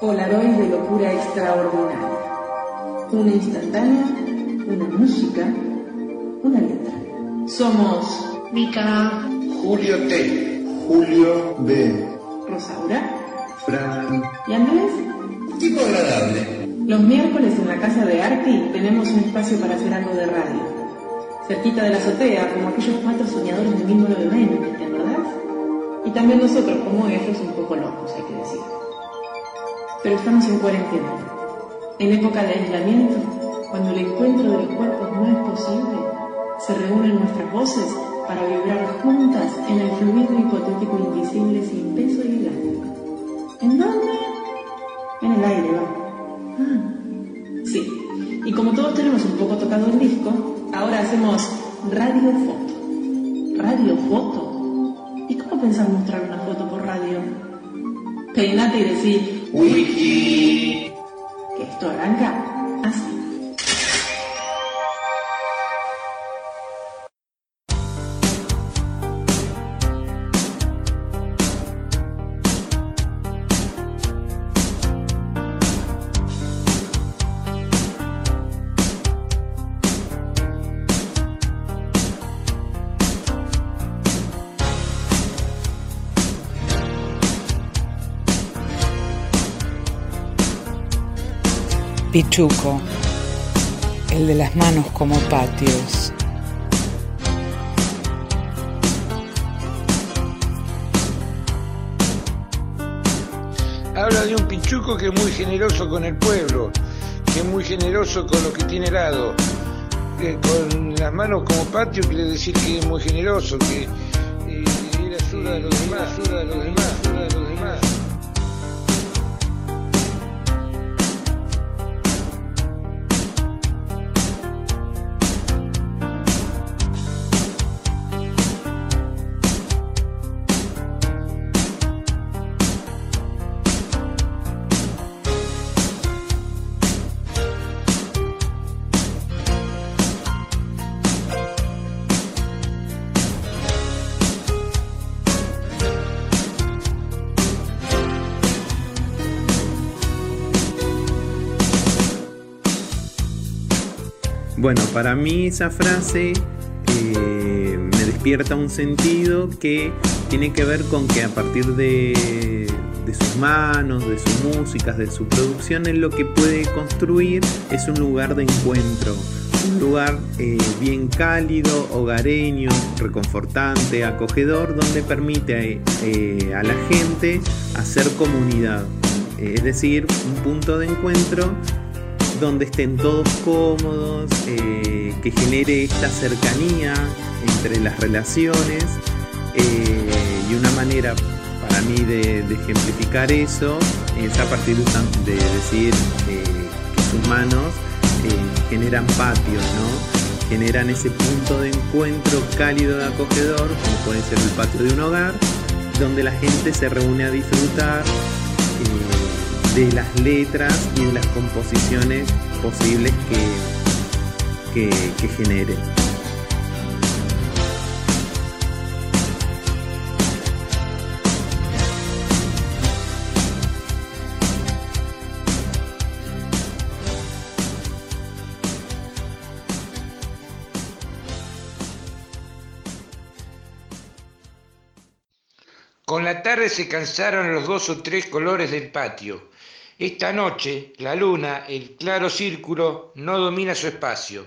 Polaroid de locura extraordinaria. Una instantánea, una música, una letra. Somos Mica, Julio T. Julio B. Rosaura Fran. y Andrés. Tipo agradable. Los miércoles en la casa de Arti tenemos un espacio para hacer algo de radio. Cerquita de la azotea, como aquellos cuatro soñadores de 1920, ¿te acordás? Y también nosotros, como ellos, un poco locos, hay que decir. Pero estamos en cuarentena. En época de aislamiento, cuando el encuentro de los cuerpos no es posible, se reúnen nuestras voces para vibrar juntas en el fluido hipotético invisible sin peso y elástico. ¿En dónde? En el aire, va. Ah, sí. Y como todos tenemos un poco tocado el disco, ahora hacemos radio foto. ¿Radio foto? ¿Y cómo pensás mostrar una foto por radio? Peinate y decí Wiki. esto arranca Pichuco, el de las manos como patios. Habla de un pichuco que es muy generoso con el pueblo, que es muy generoso con lo que tiene helado. Que con las manos como patio quiere decir que es muy generoso, que eh, él ayuda a los demás, ayuda a los demás, ayuda a los demás. Bueno, para mí esa frase eh, me despierta un sentido que tiene que ver con que a partir de, sus manos, de sus músicas, de su producción, él lo que puede construir es un lugar de encuentro, un lugar eh, bien cálido, hogareño, reconfortante, acogedor, donde permite eh, a la gente hacer comunidad, es decir, un punto de encuentro donde estén todos cómodos, eh, que genere esta cercanía entre las relaciones eh, y una manera para mí de, de ejemplificar eso es a partir de, de decir eh, que sus manos generan patios, ¿no? Generan ese punto de encuentro cálido y acogedor, como puede ser el patio de un hogar, donde la gente se reúne a disfrutar de las letras y de las composiciones posibles que, que, genere. Con la tarde se cansaron los dos o tres colores del patio. Esta noche, la luna, el claro círculo, no domina su espacio.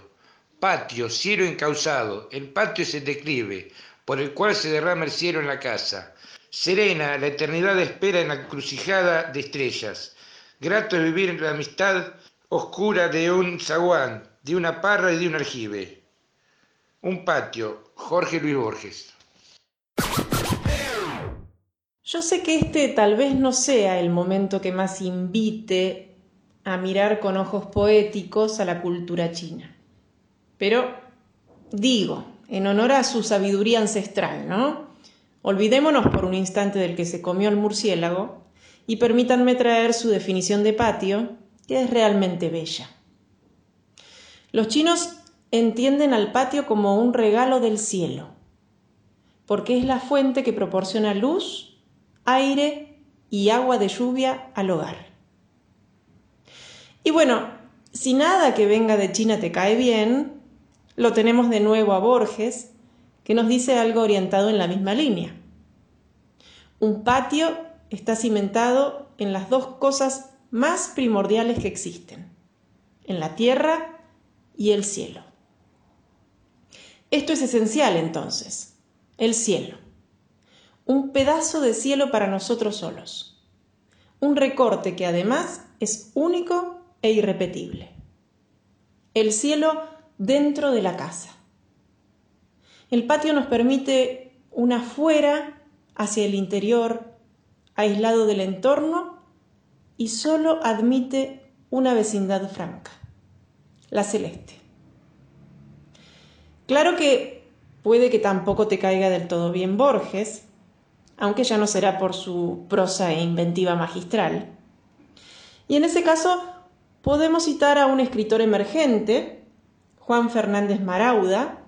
Patio, cielo encauzado, el patio es el declive, por el cual se derrama el cielo en la casa. Serena, la eternidad espera en la encrucijada de estrellas. Grato es vivir en la amistad oscura de un zaguán, de una parra y de un aljibe. Un patio, Jorge Luis Borges. Yo sé que este tal vez no sea el momento que más invite a mirar con ojos poéticos a la cultura china. Pero digo, en honor a su sabiduría ancestral, ¿no? Olvidémonos por un instante del que se comió el murciélago y permítanme traer su definición de patio, que es realmente bella. Los chinos entienden al patio como un regalo del cielo, porque es la fuente que proporciona luz, aire y agua de lluvia al hogar. Y bueno, si nada que venga de China te cae bien, lo tenemos de nuevo a Borges, que nos dice algo orientado en la misma línea. Un patio está cimentado en las dos cosas más primordiales que existen, en la tierra y el cielo. Esto es esencial entonces, el cielo. Un pedazo de cielo para nosotros solos. Un recorte que además es único e irrepetible. El cielo dentro de la casa. El patio nos permite una fuera hacia el interior, aislado del entorno y solo admite una vecindad franca, la celeste. Claro que puede que tampoco te caiga del todo bien Borges, aunque ya no será por su prosa e inventiva magistral. Y en ese caso podemos citar a un escritor emergente, Juan Fernández Marauda,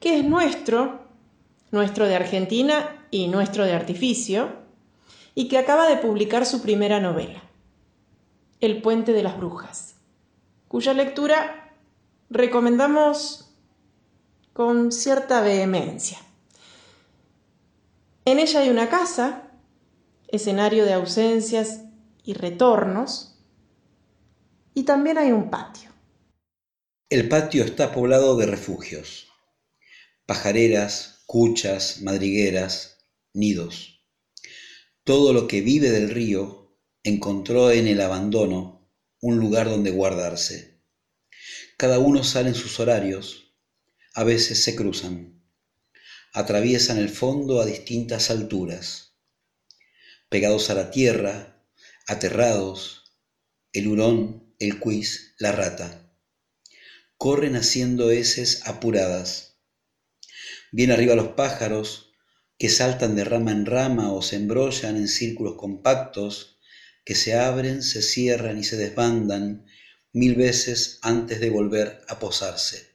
que es nuestro, nuestro de Argentina y nuestro de artificio, y que acaba de publicar su primera novela, El puente de las brujas, cuya lectura recomendamos con cierta vehemencia. En ella hay una casa, escenario de ausencias y retornos, y también hay un patio. El patio está poblado de refugios, pajareras, cuchas, madrigueras, nidos. Todo lo que vive del río encontró en el abandono un lugar donde guardarse. Cada uno sale en sus horarios, a veces se cruzan, atraviesan el fondo a distintas alturas, pegados a la tierra, aterrados, el hurón, el cuis, la rata. Corren haciendo heces apuradas. Bien arriba los pájaros, que saltan de rama en rama o se embrollan en círculos compactos, que se abren, se cierran y se desbandan mil veces antes de volver a posarse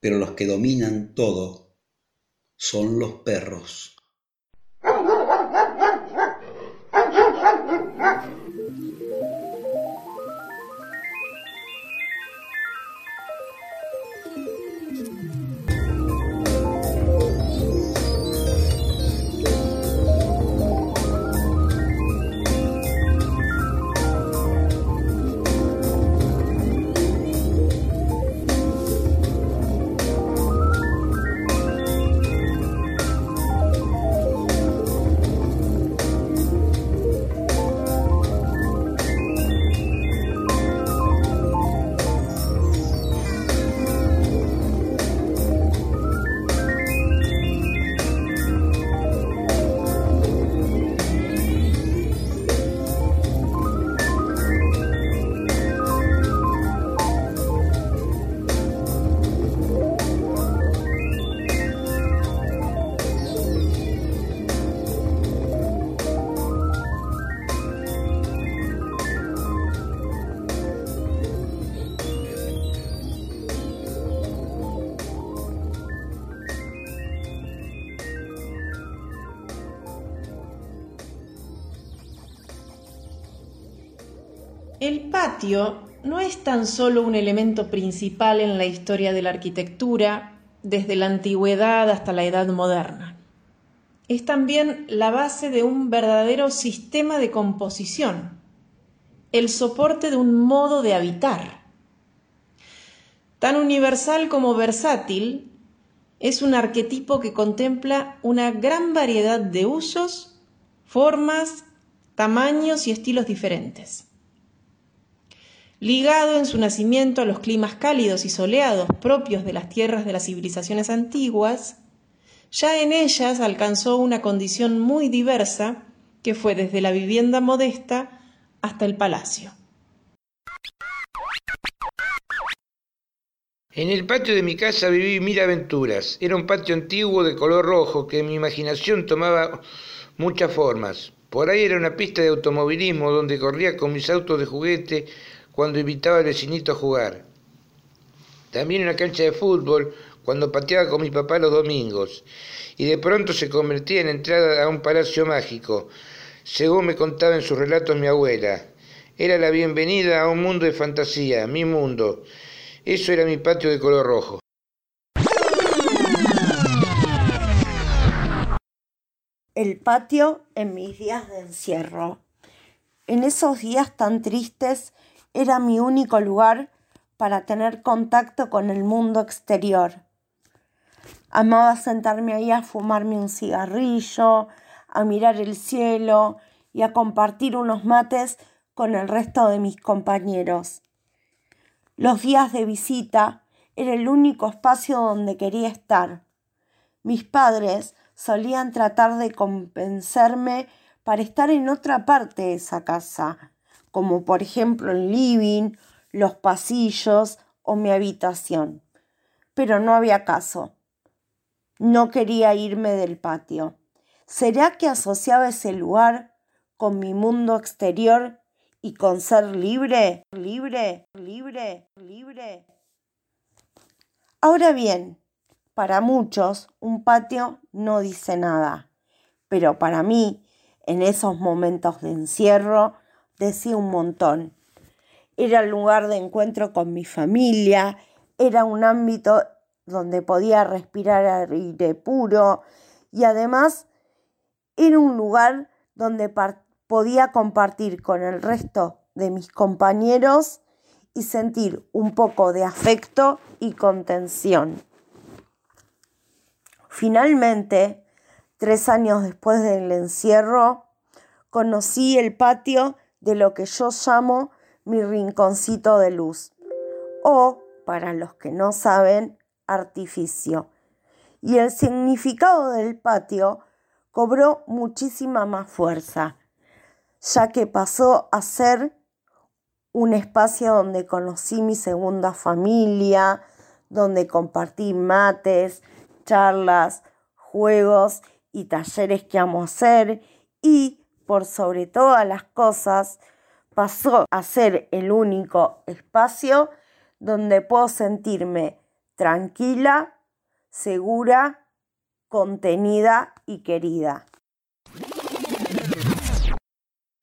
pero los que dominan todo son los perros. El patio no es tan solo un elemento principal en la historia de la arquitectura desde la antigüedad hasta la edad moderna. Es también la base de un verdadero sistema de composición, el soporte de un modo de habitar. Tan universal como versátil, es un arquetipo que contempla una gran variedad de usos, formas, tamaños y estilos diferentes ligado en su nacimiento a los climas cálidos y soleados propios de las tierras de las civilizaciones antiguas, ya en ellas alcanzó una condición muy diversa que fue desde la vivienda modesta hasta el palacio. En el patio de mi casa viví mil aventuras. Era un patio antiguo de color rojo que en mi imaginación tomaba muchas formas. Por ahí era una pista de automovilismo donde corría con mis autos de juguete cuando invitaba al vecinito a jugar. También una cancha de fútbol cuando pateaba con mi papá los domingos. Y de pronto se convertía en entrada a un palacio mágico, según me contaba en sus relatos mi abuela. Era la bienvenida a un mundo de fantasía, mi mundo. Eso era mi patio de color rojo. El patio en mis días de encierro. En esos días tan tristes era mi único lugar para tener contacto con el mundo exterior. Amaba sentarme ahí a fumarme un cigarrillo, a mirar el cielo y a compartir unos mates con el resto de mis compañeros. Los días de visita era el único espacio donde quería estar. Mis padres solían tratar de convencerme para estar en otra parte de esa casa, como por ejemplo el living, los pasillos o mi habitación. Pero no había caso. No quería irme del patio. ¿Será que asociaba ese lugar con mi mundo exterior y con ser libre, libre, libre, libre? Ahora bien, para muchos un patio no dice nada, pero para mí, en esos momentos de encierro, decía un montón. Era el lugar de encuentro con mi familia, era un ámbito donde podía respirar aire puro y además era un lugar donde podía compartir con el resto de mis compañeros y sentir un poco de afecto y contención. Finalmente, tres años después del encierro, conocí el patio de lo que yo llamo mi rinconcito de luz, o, para los que no saben, artificio. Y el significado del patio cobró muchísima más fuerza, ya que pasó a ser un espacio donde conocí mi segunda familia, donde compartí mates, charlas, juegos y talleres que amo hacer y, por sobre todas las cosas, pasó a ser el único espacio donde puedo sentirme tranquila, segura, contenida y querida.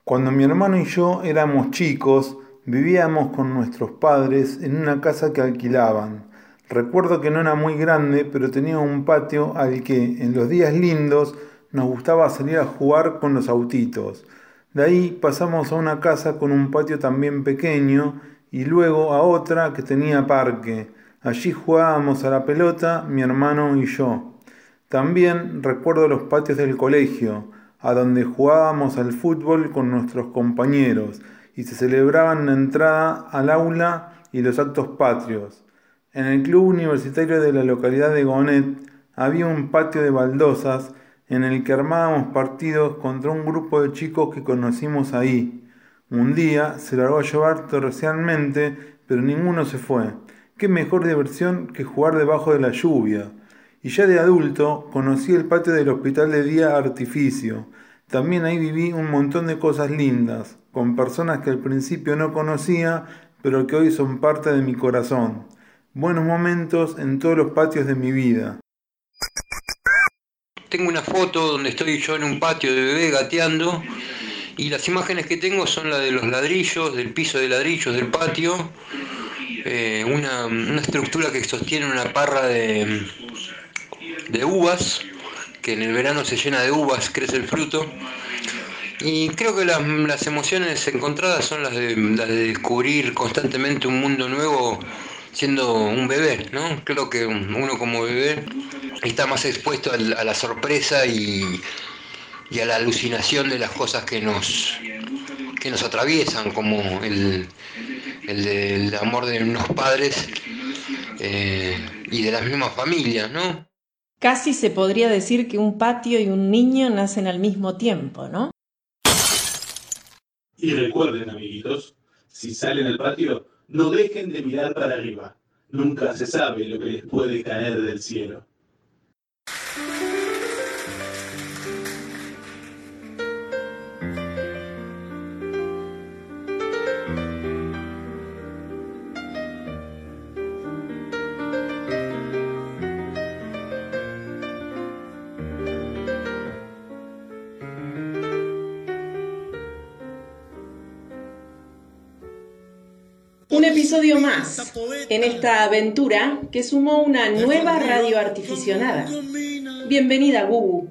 Cuando mi hermano y yo éramos chicos, vivíamos con nuestros padres en una casa que alquilaban. Recuerdo que no era muy grande, pero tenía un patio al que en los días lindos nos gustaba salir a jugar con los autitos. De ahí pasamos a una casa con un patio también pequeño y luego a otra que tenía parque. Allí jugábamos a la pelota mi hermano y yo. También recuerdo los patios del colegio, a donde jugábamos al fútbol con nuestros compañeros y se celebraban la entrada al aula y los actos patrios. En el club universitario de la localidad de Gonet había un patio de baldosas en el que armábamos partidos contra un grupo de chicos que conocimos ahí. Un día se largó a llover torrencialmente, pero ninguno se fue. Qué mejor diversión que jugar debajo de la lluvia. Y ya de adulto conocí el patio del hospital de día Artificio. También ahí viví un montón de cosas lindas, con personas que al principio no conocía, pero que hoy son parte de mi corazón. Buenos momentos en todos los patios de mi vida. Tengo una foto donde estoy yo en un patio de bebé gateando y las imágenes que tengo son las de los ladrillos, del piso de ladrillos del patio eh, una, estructura que sostiene una parra de, uvas, que en el verano se llena de uvas, crece el fruto. Y creo que las, emociones encontradas son las de, descubrir constantemente un mundo nuevo siendo un bebé, ¿no? Creo que uno como bebé está más expuesto a la, sorpresa y, y, a la alucinación de las cosas que nos, que nos atraviesan, como el, el amor de unos padres eh, y de las mismas familias, ¿no? Casi se podría decir que un patio y un niño nacen al mismo tiempo, ¿no? Y recuerden, amiguitos, si salen al patio, no dejen de mirar para arriba. Nunca se sabe lo que les puede caer del cielo. Episodio más en esta aventura que sumó una nueva radio artificionada. Bienvenida, Gugu.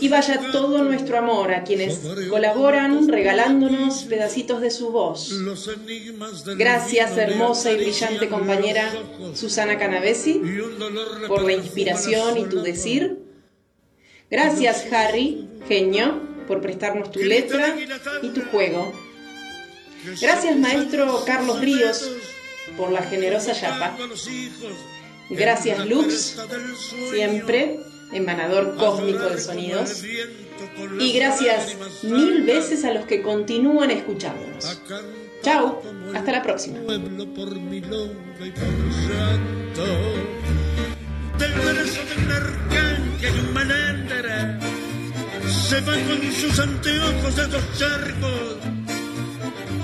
Y vaya todo nuestro amor a quienes colaboran regalándonos pedacitos de su voz. Gracias, hermosa y brillante compañera Susana Canavesi, por la inspiración y tu decir. Gracias, Harry, genio, por prestarnos tu letra y tu juego. Gracias, maestro Carlos Ríos, por la generosa yapa. Gracias, Lux, siempre emanador cósmico de sonidos. Y gracias mil veces a los que continúan escuchándonos. Chao, hasta la próxima.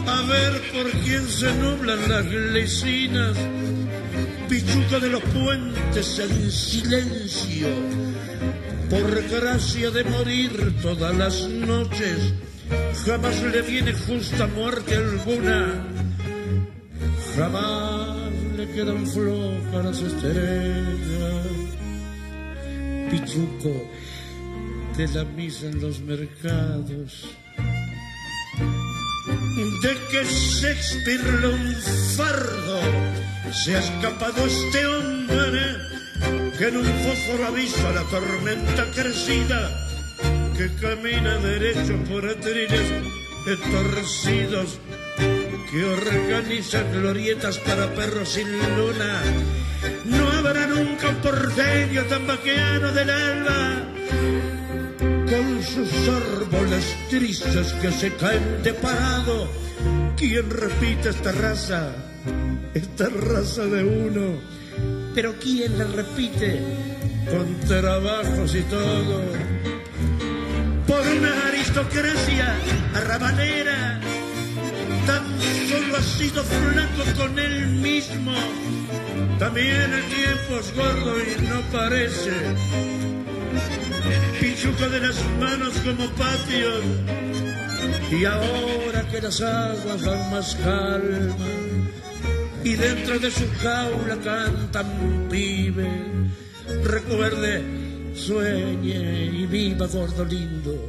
A ver por quién se nublan las lecinas pichuca de los puentes en silencio, por gracia de morir todas las noches, jamás le viene justa muerte alguna, jamás le quedan flojas las estrellas. Pichuco de la misa en los mercados, de que Shakespeare lo un fardo se ha escapado este hombre que en un fósforo avisa la tormenta crecida que camina derecho por atriles torcidos que organiza glorietas para perros sin luna. No habrá nunca un porteño tan vaqueano del alba con sus árboles tristes que se caen de parado. ¿Quién repite esta raza? esta raza de uno. Pero ¿quién la repite? Con trabajos y todo. Por una aristocracia arrabalera, tan solo ha sido flaco con él mismo. También el tiempo es gordo y no parece. Pichuca de las manos como patios. Y ahora que las aguas van más calmas y dentro de su jaula canta un pibe. Recuerde, sueñe y viva gordo lindo,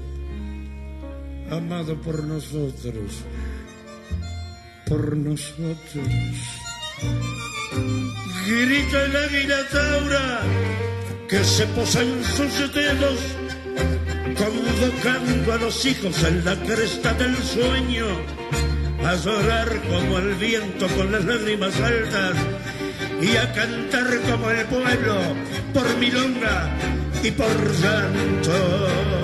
amado por nosotros, por nosotros. Grita el águila taura que se posa en sus dedos, convocando a los hijos en la cresta del sueño a llorar como el viento con las lágrimas altas y a cantar como el pueblo por milonga y por llanto.